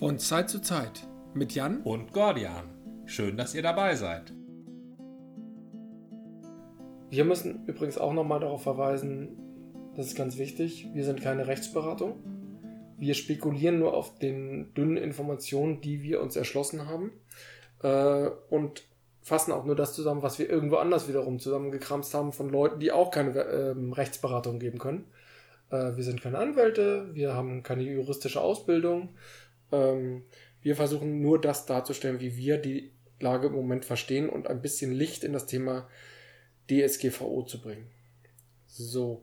Von Zeit zu Zeit mit Jan und Gordian. Schön, dass ihr dabei seid. Wir müssen übrigens auch nochmal darauf verweisen, das ist ganz wichtig, wir sind keine Rechtsberatung. Wir spekulieren nur auf den dünnen Informationen, die wir uns erschlossen haben äh, und fassen auch nur das zusammen, was wir irgendwo anders wiederum zusammengekramst haben von Leuten, die auch keine äh, Rechtsberatung geben können. Äh, wir sind keine Anwälte, wir haben keine juristische Ausbildung. Ähm, wir versuchen nur das darzustellen, wie wir die Lage im Moment verstehen und ein bisschen Licht in das Thema DSGVO zu bringen. So.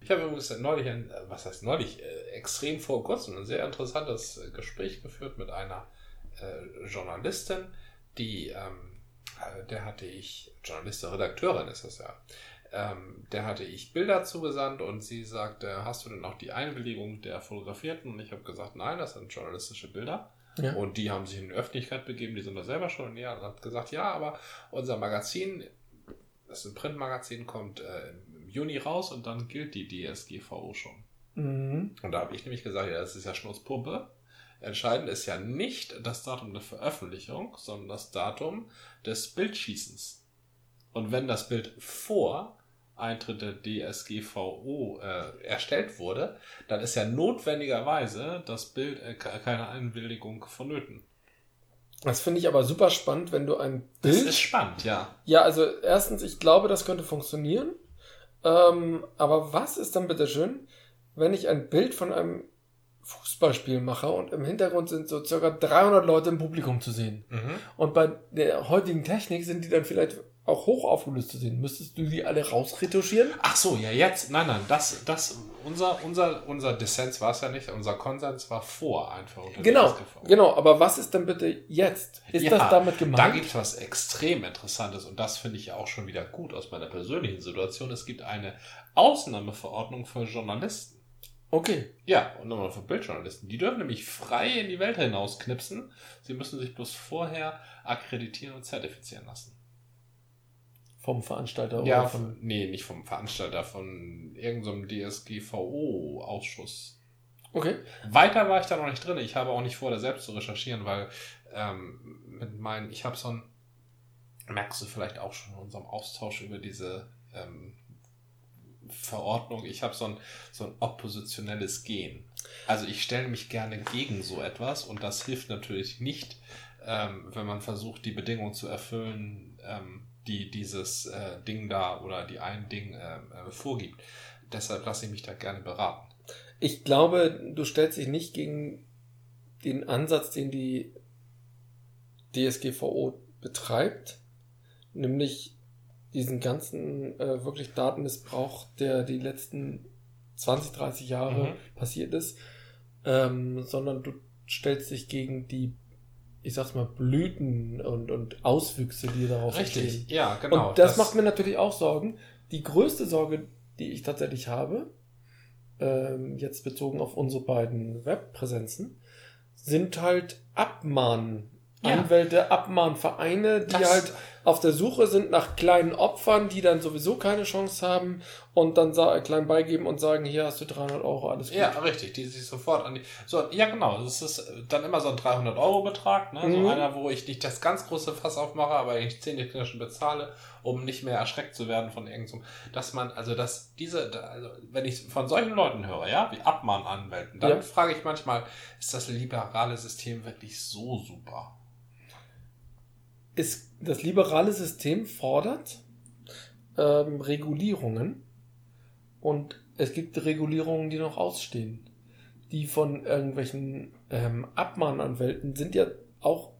Ich habe übrigens neulich, ein, äh, was heißt neulich, äh, extrem vor kurzem ein sehr interessantes äh, Gespräch geführt mit einer äh, Journalistin, die, ähm, äh, der hatte ich, Journalistin, Redakteurin ist das ja, ähm, der hatte ich Bilder zugesandt und sie sagte, hast du denn auch die Einwilligung der Fotografierten? Und ich habe gesagt, nein, das sind journalistische Bilder. Ja. Und die haben sich in die Öffentlichkeit begeben, die sind da selber schon näher und hat gesagt, ja, aber unser Magazin, das ist ein Printmagazin, kommt äh, im Juni raus und dann gilt die DSGVO schon. Mhm. Und da habe ich nämlich gesagt, ja, das ist ja Schnurzpumpe. Entscheidend ist ja nicht das Datum der Veröffentlichung, sondern das Datum des Bildschießens. Und wenn das Bild vor Eintritt der DSGVO äh, erstellt wurde, dann ist ja notwendigerweise das Bild äh, keine Einwilligung vonnöten. Das finde ich aber super spannend, wenn du ein Bild. Das ist spannend, ja. Ja, also erstens, ich glaube, das könnte funktionieren. Ähm, aber was ist dann bitte schön, wenn ich ein Bild von einem Fußballspiel mache und im Hintergrund sind so circa 300 Leute im Publikum zu sehen. Mhm. Und bei der heutigen Technik sind die dann vielleicht auch hoch aufgelöst zu sehen. Müsstest du die alle rausretuschieren? Ach so, ja, jetzt. Nein, nein, das, das, unser, unser, unser Dissens war es ja nicht. Unser Konsens war vor der Genau, genau. Aber was ist denn bitte jetzt? Ist ja, das damit gemeint? Da gibt es was extrem Interessantes und das finde ich auch schon wieder gut aus meiner persönlichen Situation. Es gibt eine Ausnahmeverordnung für Journalisten. Okay. Ja, und nochmal für Bildjournalisten. Die dürfen nämlich frei in die Welt hinausknipsen. Sie müssen sich bloß vorher akkreditieren und zertifizieren lassen. Vom Veranstalter ja, oder von. Nee, nicht vom Veranstalter, von irgendeinem DSGVO-Ausschuss. Okay. Weiter war ich da noch nicht drin. Ich habe auch nicht vor, da selbst zu recherchieren, weil ähm, mit meinen, ich habe so ein, merkst du vielleicht auch schon in unserem Austausch über diese ähm, Verordnung, ich habe so ein, so ein oppositionelles Gen. Also ich stelle mich gerne gegen so etwas und das hilft natürlich nicht, ähm, wenn man versucht, die Bedingungen zu erfüllen, ähm, die dieses äh, Ding da oder die ein Ding äh, äh, vorgibt. Deshalb lasse ich mich da gerne beraten. Ich glaube, du stellst dich nicht gegen den Ansatz, den die DSGVO betreibt, nämlich diesen ganzen äh, wirklich Datenmissbrauch, der die letzten 20, 30 Jahre mhm. passiert ist, ähm, sondern du stellst dich gegen die ich sag's mal, Blüten und, und Auswüchse, die darauf Richtig, stehen. ja, genau. Und das, das, macht mir natürlich auch Sorgen. Die größte Sorge, die ich tatsächlich habe, ähm, jetzt bezogen auf unsere beiden Webpräsenzen, sind halt Abmahn ja. Anwälte, Abmahnvereine, die das, halt auf der Suche sind nach kleinen Opfern, die dann sowieso keine Chance haben und dann klein beigeben und sagen, hier hast du 300 Euro, alles gut. Ja, richtig, die sich sofort an die, so, ja genau, das ist dann immer so ein 300 Euro Betrag, ne, mhm. so einer, wo ich nicht das ganz große Fass aufmache, aber ich 10 Knirschen bezahle, um nicht mehr erschreckt zu werden von irgendeinem, dass man, also, dass diese, also, wenn ich von solchen Leuten höre, ja, wie Abmahnanwälten, dann ja. frage ich manchmal, ist das liberale System wirklich so super? ist, das liberale System fordert ähm, Regulierungen und es gibt Regulierungen, die noch ausstehen. Die von irgendwelchen ähm, Abmahnanwälten sind ja auch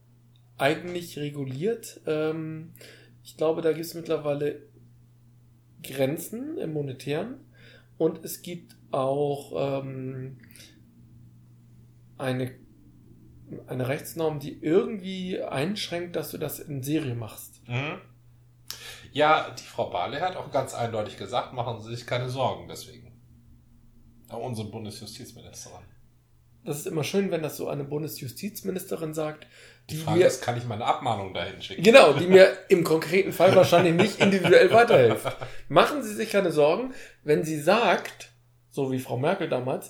eigentlich reguliert. Ähm, ich glaube, da gibt es mittlerweile Grenzen im Monetären und es gibt auch ähm, eine eine Rechtsnorm, die irgendwie einschränkt, dass du das in Serie machst. Mhm. Ja, die Frau Barley hat auch ganz eindeutig gesagt, machen Sie sich keine Sorgen deswegen. Unsere Bundesjustizministerin. Das ist immer schön, wenn das so eine Bundesjustizministerin sagt. Die, die Frage mir, ist, kann ich meine Abmahnung dahin schicken? Genau, die mir im konkreten Fall wahrscheinlich nicht individuell weiterhilft. Machen Sie sich keine Sorgen, wenn sie sagt, so wie Frau Merkel damals,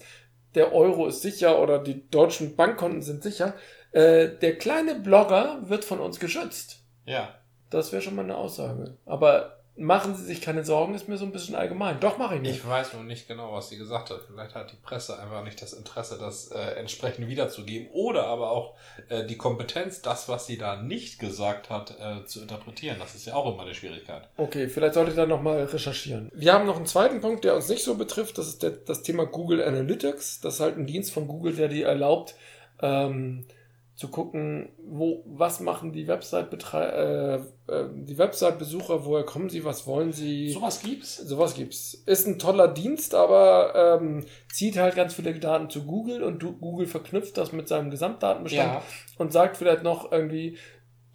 der Euro ist sicher oder die deutschen Bankkonten sind sicher. Äh, der kleine Blogger wird von uns geschützt. Ja. Das wäre schon mal eine Aussage. Aber machen Sie sich keine Sorgen, ist mir so ein bisschen allgemein. Doch, mache ich nicht. Ich weiß nur nicht genau, was sie gesagt hat. Vielleicht hat die Presse einfach nicht das Interesse, das äh, entsprechend wiederzugeben. Oder aber auch äh, die Kompetenz, das, was sie da nicht gesagt hat, äh, zu interpretieren. Das ist ja auch immer eine Schwierigkeit. Okay, vielleicht sollte ich da nochmal recherchieren. Wir haben noch einen zweiten Punkt, der uns nicht so betrifft. Das ist der, das Thema Google Analytics. Das ist halt ein Dienst von Google, der dir erlaubt, ähm, zu gucken, wo, was machen die Website äh, äh, die Website-Besucher, woher kommen sie, was wollen sie. Sowas gibt's? Sowas gibt's. Ist ein toller Dienst, aber ähm, zieht halt ganz viele Daten zu Google und du, Google verknüpft das mit seinem Gesamtdatenbestand Ja. und sagt vielleicht noch irgendwie,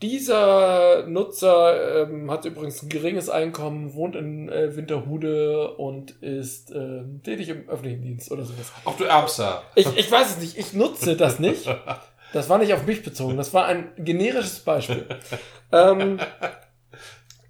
dieser Nutzer ähm, hat übrigens ein geringes Einkommen, wohnt in äh, Winterhude und ist ähm, tätig im öffentlichen Dienst oder sowas. Ach du Erbser. Ich, ich weiß es nicht, ich nutze das nicht. Das war nicht auf mich bezogen, das war ein generisches Beispiel. ähm,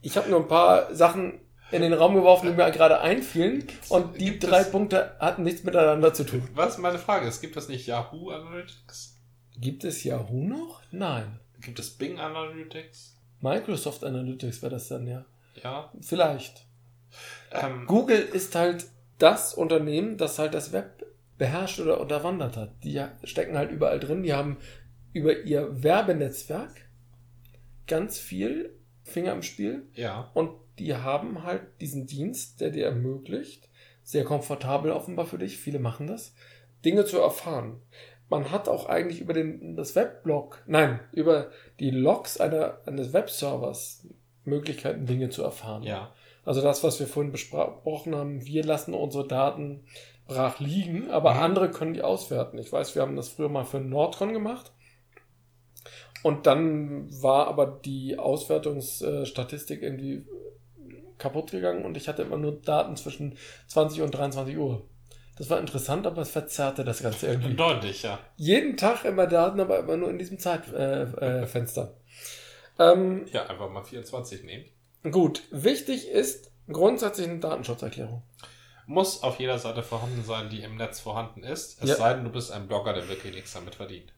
ich habe nur ein paar Sachen in den Raum geworfen, die mir gerade einfielen und die Gibt drei es- Punkte hatten nichts miteinander zu tun. Was ist meine Frage? Es gibt das nicht Yahoo Analytics? Gibt es Yahoo noch? Nein. Gibt es Bing Analytics? Microsoft Analytics wäre das dann ja. Ja. Vielleicht. Ähm, Google ist halt das Unternehmen, das halt das Web beherrscht oder unterwandert hat. Die stecken halt überall drin. Die haben über ihr Werbenetzwerk ganz viel Finger im Spiel ja. und die haben halt diesen Dienst, der dir ermöglicht, sehr komfortabel offenbar für dich, viele machen das, Dinge zu erfahren. Man hat auch eigentlich über den, das Weblog, nein, über die Logs einer, eines Webservers Möglichkeiten, Dinge zu erfahren. Ja. Also das, was wir vorhin besprochen haben, wir lassen unsere Daten brach liegen, aber Mhm. andere können die auswerten. Ich weiß, wir haben das früher mal für Nordcon gemacht. Und dann war aber die Auswertungsstatistik irgendwie kaputt gegangen und ich hatte immer nur Daten zwischen 20 und 23 Uhr. Das war interessant, aber es verzerrte das Ganze irgendwie. Deutlich, ja. Jeden Tag immer Daten, aber immer nur in diesem Zeitfenster. Äh, Fenster. ähm, Ja, einfach mal 24 nehmen. gut, wichtig ist grundsätzlich eine Datenschutzerklärung. Muss auf jeder Seite vorhanden sein, die im Netz vorhanden ist. Es Ja. sei denn, du bist ein Blogger, der wirklich nichts damit verdient.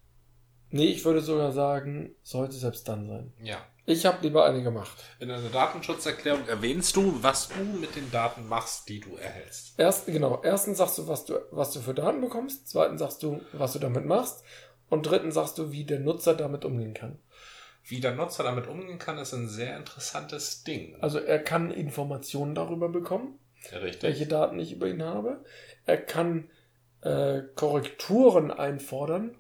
Nee, ich würde sogar sagen, sollte selbst dann sein. Ja. Ich habe lieber eine gemacht. In deiner Datenschutzerklärung erwähnst du, was du mit den Daten machst, die du erhältst. Erst, genau, erstens sagst du, was du, was du für Daten bekommst. Zweitens sagst du, was du damit machst. Und drittens sagst du, wie der Nutzer damit umgehen kann. Wie der Nutzer damit umgehen kann, ist ein sehr interessantes Ding. Also er kann Informationen darüber bekommen, Richtig. welche Daten ich über ihn habe. Er kann äh, Korrekturen einfordern.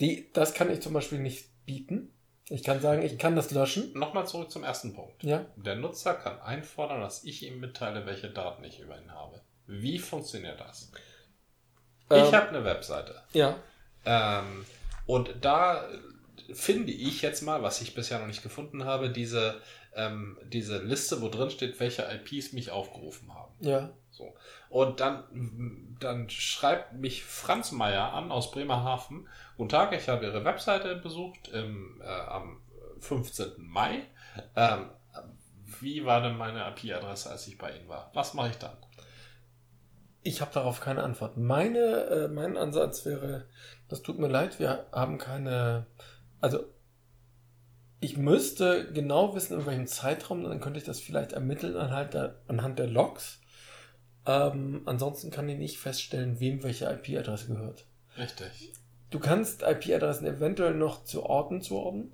Die, das kann ich zum Beispiel nicht bieten. Ich kann sagen, ich kann das löschen. Nochmal zurück zum ersten Punkt. Ja. Der Nutzer kann einfordern, dass ich ihm mitteile, welche Daten ich über ihn habe. Wie funktioniert das? ich Ähm, habe eine Webseite. Ja. Ähm, und da finde ich jetzt mal, was ich bisher noch nicht gefunden habe, diese, ähm, diese Liste, wo drin steht, welche IPs mich aufgerufen haben. Ja. So. Und dann, dann schreibt mich Franz Meier an aus Bremerhaven. Guten Tag, ich habe Ihre Webseite besucht im, äh, am 15. Mai. Ähm, wie war denn meine IP-Adresse, als ich bei Ihnen war? Was mache ich dann? Ich habe darauf keine Antwort. Meine, äh, mein Ansatz wäre, das tut mir leid, wir haben keine, also ich müsste genau wissen, in welchem Zeitraum, dann könnte ich das vielleicht ermitteln anhand der, anhand der Logs. Ähm, ansonsten kann ich nicht feststellen, wem welche IP-Adresse gehört. Richtig. Du kannst IP-Adressen eventuell noch zu Orten zuordnen.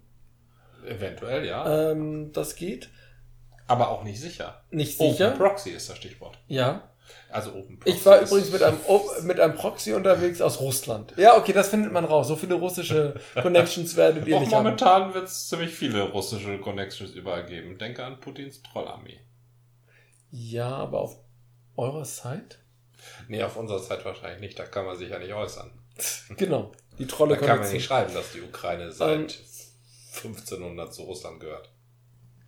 Eventuell, ja. Ähm, das geht. Aber auch nicht sicher. Nicht sicher. Open Proxy ist das Stichwort. Ja. Also Open Proxy. Ich war übrigens mit einem, mit einem Proxy unterwegs aus Russland. Ja, okay, das findet man raus. So viele russische Connections werdet ihr Auch nicht haben. momentan wird es ziemlich viele russische Connections überall geben. Denke an Putins Trollarmee. Ja, aber auf eurer Site? Nee, auf unserer Zeit wahrscheinlich nicht. Da kann man sich ja nicht äußern. Genau. Die Trolle Da kann man nicht schreiben, dass die Ukraine seit Ähm. 1500 zu Russland gehört.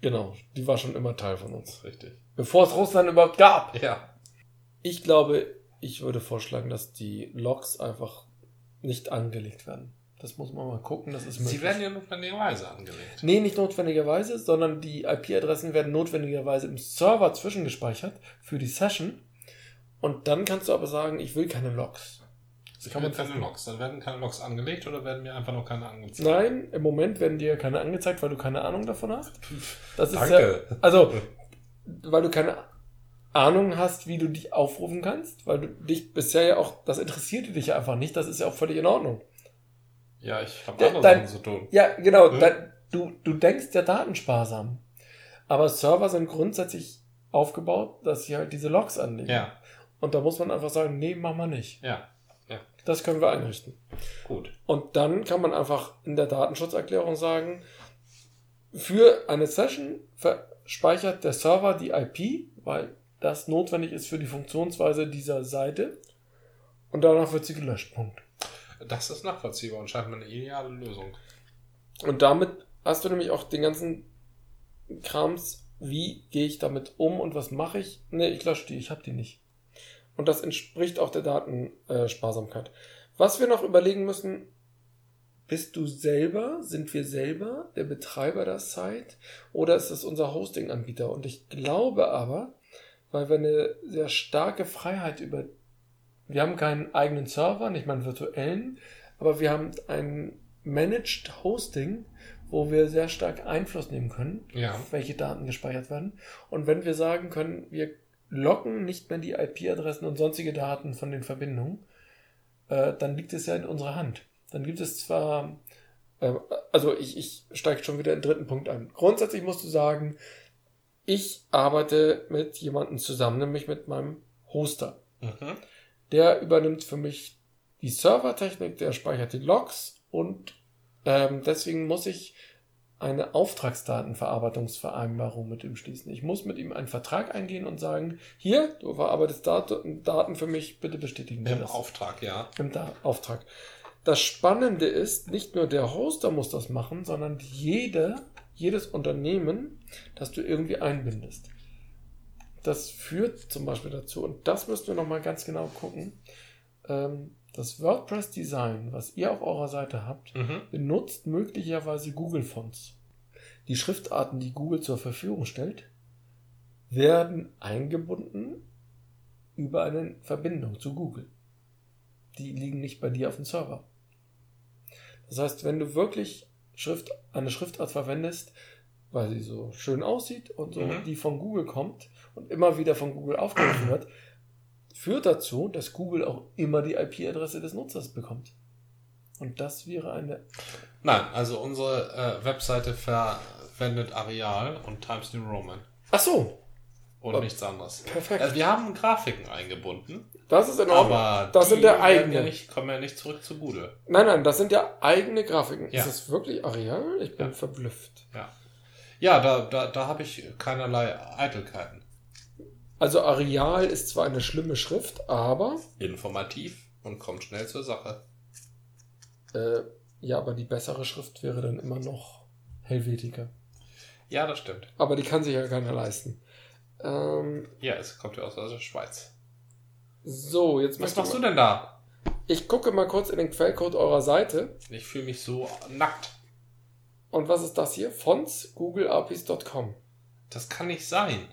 Genau, die war schon immer Teil von uns. Richtig. Bevor es Russland überhaupt gab. Ja. Ich glaube, ich würde vorschlagen, dass die Logs einfach nicht angelegt werden. Das muss man mal gucken, das ist möglich. Sie werden ja notwendigerweise angelegt. Nee, nicht notwendigerweise, sondern die IP-Adressen werden notwendigerweise im Server zwischengespeichert für die Session. Und dann kannst du aber sagen, ich will keine Logs. Das kann man keine Logs. Dann werden keine Logs angelegt oder werden mir einfach noch keine angezeigt? Nein, im Moment werden dir keine angezeigt, weil du keine Ahnung davon hast. Das ist Danke. ja, also, weil du keine Ahnung hast, wie du dich aufrufen kannst, weil du dich bisher ja auch, das interessierte dich ja einfach nicht, das ist ja auch völlig in Ordnung. Ja, ich habe Der- andere dein- Sachen zu tun. Ja, genau, Hm? da, du, du denkst ja datensparsam. Aber Server sind grundsätzlich aufgebaut, dass sie halt diese Logs anlegen. Ja, Und da muss man einfach sagen, nee, mach mal nicht. ja, Das können wir einrichten. gut. Und dann kann man einfach in der Datenschutzerklärung sagen, für eine Session speichert der Server die IP, weil das notwendig ist für die Funktionsweise dieser Seite. Und danach wird sie gelöscht. Punkt. Das ist nachvollziehbar und scheint mir eine ideale Lösung. Und damit hast du nämlich auch den ganzen Krams, wie gehe ich damit um und was mache ich? Nee, ich lösche die, ich habe die nicht. Und das entspricht auch der Datensparsamkeit. Was wir noch überlegen müssen, bist du selber, sind wir selber der Betreiber der Site oder ist es unser Hosting-Anbieter? Und ich glaube aber, weil wir eine sehr starke Freiheit über, wir haben keinen eigenen Server, nicht mal einen virtuellen, aber wir haben ein Managed Hosting, wo wir sehr stark Einfluss nehmen können, Ja. auf welche Daten gespeichert werden. Und wenn wir sagen können, wir locken nicht mehr die IP-Adressen und sonstige Daten von den Verbindungen, äh, dann liegt es ja in unserer Hand. Dann gibt es zwar, äh, also ich, ich steige schon wieder in den dritten Punkt ein. Grundsätzlich musst du sagen, ich arbeite mit jemandem zusammen, nämlich mit meinem Hoster. Mhm. Der übernimmt für mich die Servertechnik, der speichert die Logs und ähm, deswegen muss ich eine Auftragsdatenverarbeitungsvereinbarung mit ihm schließen. Ich muss mit ihm einen Vertrag eingehen und sagen, hier, du verarbeitest Dat Daten für mich, bitte bestätigen Im das. Auftrag, ja. Im Da- Auftrag. Das Spannende ist, nicht nur der Hoster muss das machen, sondern jede, jedes Unternehmen, das du irgendwie einbindest. Das führt zum Beispiel dazu, und das müssen wir nochmal ganz genau gucken, ähm, das WordPress-Design, was ihr auf eurer Seite habt, Mhm. benutzt möglicherweise Google-Fonts. Die Schriftarten, die Google zur Verfügung stellt, werden eingebunden über eine Verbindung zu Google. Die liegen nicht bei dir auf dem Server. Das heißt, wenn du wirklich Schrift, eine Schriftart verwendest, weil sie so schön aussieht und so, Mhm. die von Google kommt und immer wieder von Google aufgerufen wird, führt dazu, dass Google auch immer die IP-Adresse des Nutzers bekommt. Und das wäre eine Nein, also unsere äh, Webseite verwendet Areal und Times New Roman Ach so, und Oh, nichts anderes. perfekt. Also wir haben Grafiken eingebunden, das ist in Ordnung. aber das sind ja eigene. Nicht, kommen ja nicht zurück zu Google. Nein, nein, das sind ja eigene Grafiken. Ja. Ist das wirklich Areal? Ich bin Ja. verblüfft. Ja, ja da, da, da habe ich keinerlei Eitelkeiten. Also Areal ist zwar eine schlimme Schrift, aber Informativ und kommt schnell zur Sache. äh, ja, aber die bessere Schrift wäre dann immer noch Helvetica. Ja, das stimmt. Aber die kann sich ja keiner leisten. Ähm, Ja, es kommt ja aus der Schweiz. So, jetzt Was machst du denn da? Ich gucke mal kurz in den Quellcode eurer Seite. Ich fühle mich so nackt. Und was ist das hier? Fonts googleapis.com. Das kann nicht sein.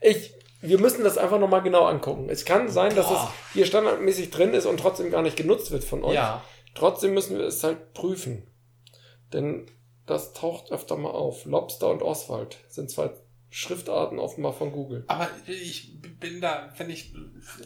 Ich, wir müssen das einfach nochmal genau angucken. Es kann sein, dass Boah. es hier standardmäßig drin ist und trotzdem gar nicht genutzt wird von euch. Ja. Trotzdem müssen wir es halt prüfen. Denn das taucht öfter mal auf. Lobster und Oswald sind zwei Schriftarten offenbar von Google. Aber ich bin da, wenn ich,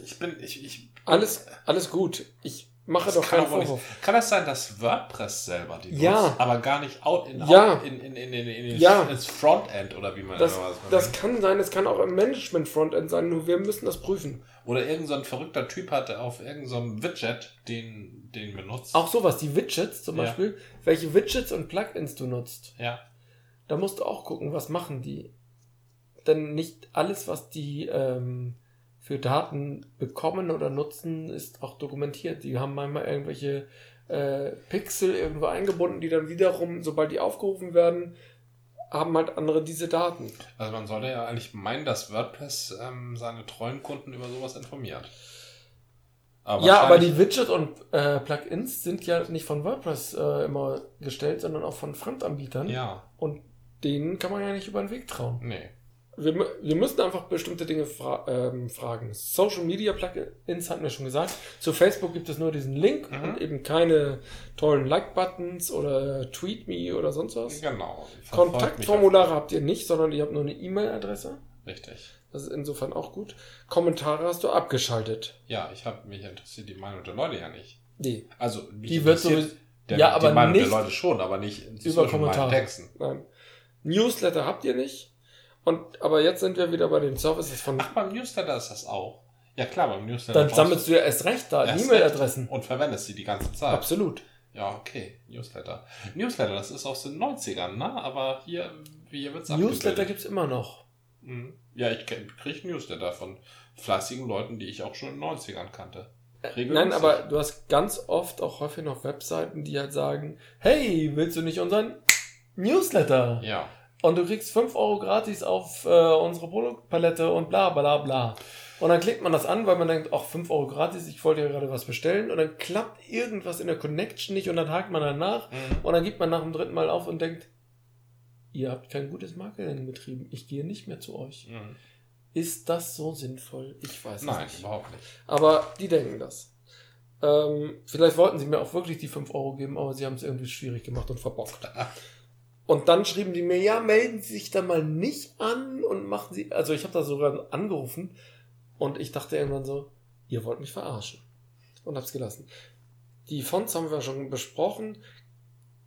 ich bin, ich, ich. Alles, alles gut. Ich mache doch keinen Vorwurf. kann das sein, dass WordPress selber die Ja. nutzt, aber gar nicht out in, Ja. out in, in, in, in, in, in Ja. ins Frontend oder wie man Das, immer was das nennt. kann sein, es kann auch im Management-Frontend sein, nur wir müssen das prüfen. Oder irgend so ein verrückter Typ hatte auf irgendeinem so Widget den, den benutzt. Auch sowas, die Widgets zum Ja. Beispiel, welche Widgets und Plugins du nutzt. Ja. Da musst du auch gucken, was machen die. Denn nicht alles, was die ähm, für Daten bekommen oder nutzen, ist auch dokumentiert. Die haben manchmal irgendwelche äh, Pixel irgendwo eingebunden, die dann wiederum, sobald die aufgerufen werden, haben halt andere diese Daten. Also man sollte ja eigentlich meinen, dass WordPress ähm, seine treuen Kunden über sowas informiert. Aber ja, aber die wahrscheinlich- Widget und äh, Plugins sind ja nicht von WordPress äh, immer gestellt, sondern auch von Fremdanbietern. Ja, Und denen kann man ja nicht über den Weg trauen. nee. Wir, wir müssen einfach bestimmte Dinge fra ähm, fragen. Social Media Plugins hatten wir schon gesagt. Zu Facebook gibt es nur diesen Link Mhm. und eben keine tollen Like-Buttons oder Tweet Me oder sonst was. Genau. Kontaktformulare habt ihr nicht, sondern ihr habt nur eine E-Mail-Adresse. Richtig. Das ist insofern auch gut. Kommentare hast du abgeschaltet. Ja, ich habe mich interessiert die Meinung der Leute ja nicht. Nee. Also Die wird sowieso- der, ja, die aber Meinung nicht der Leute schon, aber nicht über Kommentare. Texten. Nein. Newsletter habt ihr nicht. Und, aber jetzt sind wir wieder bei den Services von. Ach, beim Newsletter ist das auch. Ja klar, beim Newsletter. Dann sammelst du ja erst recht da E-Mail-Adressen. Und verwendest sie die ganze Zeit. Absolut. Ja, okay. Newsletter. Newsletter, das ist aus den 90ern, ne? Aber hier, hier wird's Newsletter abgebildet. gibt's immer noch. Mhm. Ja, ich kriege Newsletter von fleißigen Leuten, die ich auch schon in den 90ern kannte. Regelmäßig. Nein, aber du hast ganz oft auch häufig noch Webseiten, die halt sagen, hey, willst du nicht unseren Newsletter? Ja. Und du kriegst 5 Euro gratis auf äh, unsere Produktpalette und bla bla bla. Und dann klickt man das an, weil man denkt, ach, 5 Euro gratis, ich wollte ja gerade was bestellen. Und dann klappt irgendwas in der Connection nicht und dann hakt man danach. Mhm. Und dann gibt man nach dem dritten Mal auf und denkt, ihr habt kein gutes Marketing betrieben, ich gehe nicht mehr zu euch. Mhm. Ist das so sinnvoll? Ich weiß es Nein, nicht. überhaupt nicht. Aber die denken das. Ähm, vielleicht wollten sie mir auch wirklich die 5 Euro geben, aber sie haben es irgendwie schwierig gemacht und verbockt. Und dann schrieben die mir, ja, melden Sie sich da mal nicht an und machen Sie, also ich habe da sogar angerufen und ich dachte irgendwann so, ihr wollt mich verarschen. Und hab's gelassen. Die Fonts haben wir schon besprochen.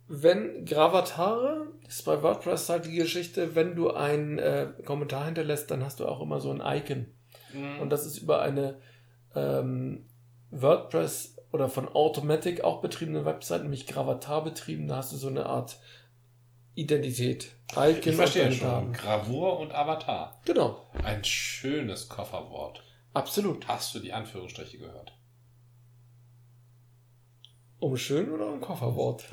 Wenn Gravatare, das ist bei WordPress halt die Geschichte, wenn du einen äh, Kommentar hinterlässt, dann hast du auch immer so ein Icon. Mhm. Und das ist über eine ähm, WordPress oder von Automatic auch betriebene Website, nämlich Gravatar betrieben. Da hast du so eine Art Identität. Icon ich verstehe schon. Daten. Gravur und Avatar. Genau, Ein schönes Kofferwort. absolut. Hast du die Anführungsstriche gehört? Um schön oder um Kofferwort?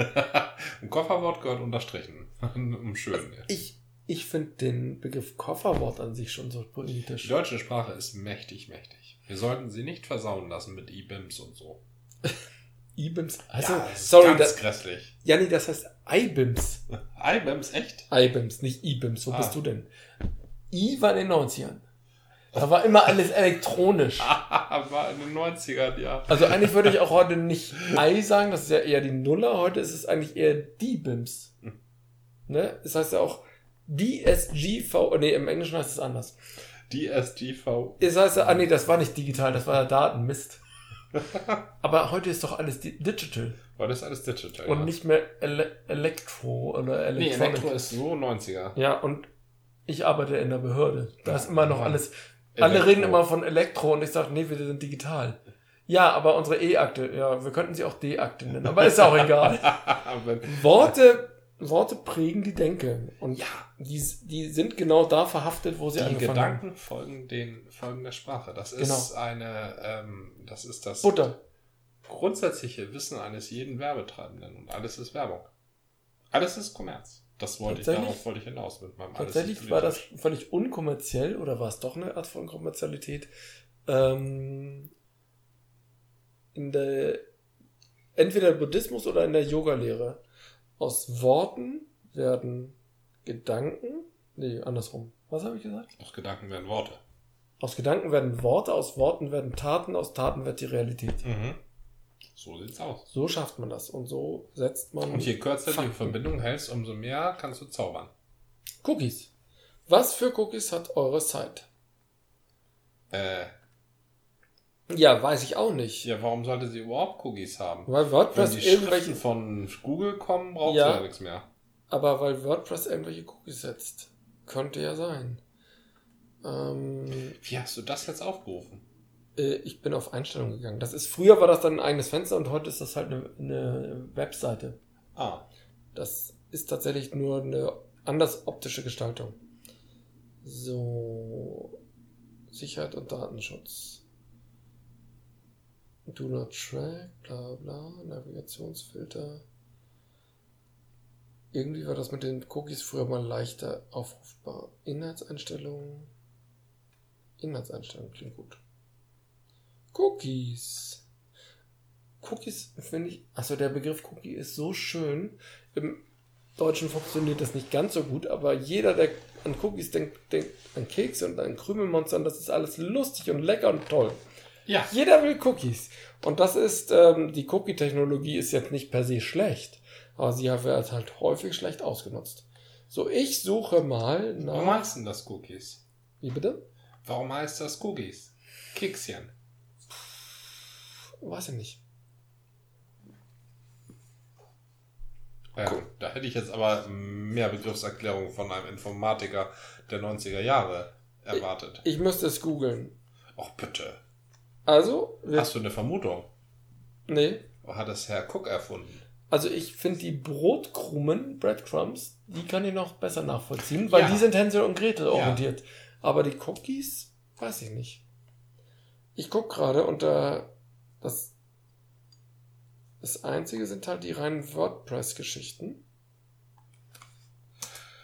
Ein Kofferwort gehört unterstrichen. um schön. Ja. Ich, ich finde den Begriff Kofferwort an sich schon so Die politisch. deutsche Sprache ist mächtig, mächtig. Wir sollten sie nicht versauen lassen mit IBIMS und so. IBIMS. Also, ja, sorry, ganz das, grässlich. Janni, das heißt IBIMS. IBIMS, echt? IBIMS, nicht IBIMS. Wo Ah. bist du denn? I war in den 90ern. Da war immer alles elektronisch. War in den 90ern, ja. Also eigentlich würde ich auch heute nicht I sagen, das ist ja eher die Nuller. Heute ist es eigentlich eher die BIMS. Ne? Das heißt ja auch DSGV, nee, im Englischen heißt es anders. DSGV. Das heißt ja, ah nee, das war nicht digital, das war ja Daten, Mist. Aber heute ist doch alles di digital War das alles digital? und ja. nicht mehr ele Elektro oder Nee, Electronic. Elektro ist so 90er. ja, und ich arbeite in der Behörde. Da ist immer noch Ja. alles. Alle Elektro. reden immer von Elektro und ich sage, nee, wir sind digital. Ja, aber unsere E-Akte, ja, wir könnten sie auch D-Akte nennen, aber ist auch egal. Worte, Worte prägen die Denke. Und ja, die, die sind genau da verhaftet, wo sie die angefangen Gedanken folgen den Folgen der Sprache. Das ist eine, ähm, das ist das haben. Butter. grundsätzliche Wissen eines jeden Werbetreibenden und alles ist Werbung. Alles ist Kommerz. Das wollte ich, darauf wollte ich hinaus mit meinem Tatsächlich war das völlig unkommerziell oder war es doch eine Art von Kommerzialität. Ähm, in der, entweder Buddhismus oder in der Yoga-Lehre. Aus Worten werden Gedanken, nee, andersrum. Was habe ich gesagt? Aus Gedanken werden Worte. Aus Gedanken werden Worte, aus Worten werden Taten, aus Taten wird die Realität. Mhm. So sieht's aus. So schafft man das und so setzt man Und je kürzer die Fakten. Verbindung hältst, umso mehr kannst du zaubern. Cookies. Was für Cookies hat eure Site? Äh, Ja, weiß ich auch nicht. ja, warum sollte sie überhaupt Cookies haben? Weil Wenn WordPress die irgendwelche, Schriften von Google kommen, braucht Ja. sie ja nichts mehr. aber weil WordPress irgendwelche Cookies setzt. Könnte ja sein. Ähm, Wie hast du das jetzt aufgerufen? äh, ich bin auf Einstellungen gegangen. Das ist, früher war das dann ein eigenes Fenster und heute ist das halt eine, eine Webseite. Ah, Das ist tatsächlich nur eine anders optische Gestaltung. So. Sicherheit und Datenschutz. Do not track, bla bla, Navigationsfilter. Irgendwie war das mit den Cookies früher mal leichter aufrufbar. Inhaltseinstellungen. Inhaltseinstellungen klingt gut. Cookies. Cookies finde ich, also der Begriff Cookie ist so schön. Im Deutschen funktioniert das nicht ganz so gut, aber jeder, der an Cookies denkt, denkt an Kekse und an Krümelmonster und das ist alles lustig und lecker und toll. Ja. Jeder will Cookies. Und das ist, ähm, die Cookie-Technologie ist jetzt nicht per se schlecht, aber sie wird halt häufig schlecht ausgenutzt. So, ich suche mal nach. Warum heißt denn das Cookies? Wie bitte? Warum heißt das Cookies? Kekschen. Weiß ich nicht. Ja, da hätte ich jetzt aber mehr Begriffserklärung von einem Informatiker der 90er Jahre erwartet. Ich müsste es googeln. Och bitte. Also, Hast du eine Vermutung? nee. Hat das Herr Cook erfunden? Also ich finde die Brotkrumen, Breadcrumbs, die kann ich noch besser nachvollziehen, weil Ja. die sind Hänsel und Gretel orientiert. Aber die Cookies, weiß ich nicht. Ich guck gerade unter das das einzige sind halt die reinen WordPress-Geschichten.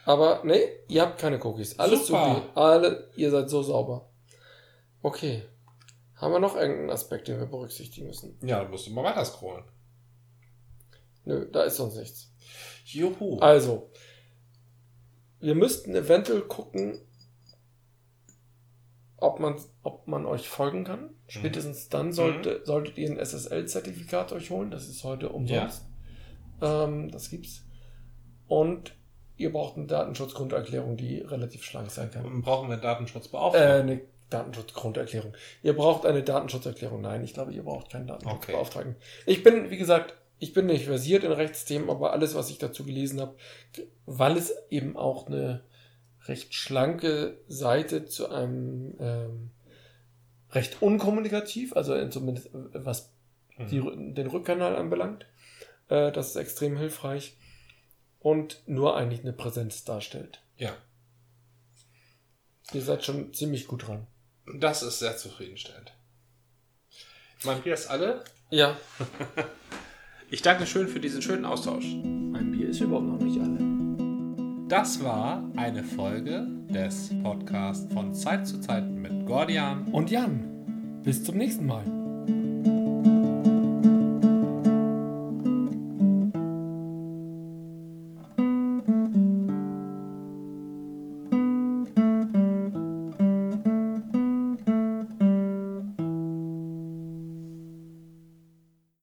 Aber nee, ihr habt keine Cookies. Alles Super. supi. Alle, ihr seid so sauber. Okay. Haben wir noch irgendeinen Aspekt, den wir berücksichtigen müssen? Ja, dann musst du mal weiter scrollen. Nö, da ist sonst nichts. Juhu. Also, wir müssten eventuell gucken, ob man, ob man euch folgen kann. Spätestens dann sollte, solltet ihr ein SSL-Zertifikat euch holen. Das ist heute umsonst. Ähm, das gibt's. Und ihr braucht eine Datenschutzgrunderklärung, die relativ schlank sein kann. Brauchen wir Äh, Datenschutzbeauftragten? eine Datenschutzgrunderklärung. Ihr braucht eine Datenschutzerklärung. Nein, ich glaube, ihr braucht keinen Datenschutzbeauftragten. Ich bin, wie gesagt, ich bin nicht versiert in Rechtsthemen, aber alles, was ich dazu gelesen habe, weil es eben auch eine recht schlanke Seite zu einem ähm, recht unkommunikativ, also zumindest äh, was die, den Rückkanal anbelangt, äh, das ist extrem hilfreich und nur eigentlich eine Präsenz darstellt. ja. Ihr seid schon ziemlich gut dran. Das ist sehr zufriedenstellend. Mein Bier ist alle. Ja, Ich danke schön für diesen schönen Austausch. mein Bier ist überhaupt noch nicht alle. Das war eine Folge des Podcasts von Zeit zu Zeit mit Gordian. Und Jan, bis zum nächsten Mal.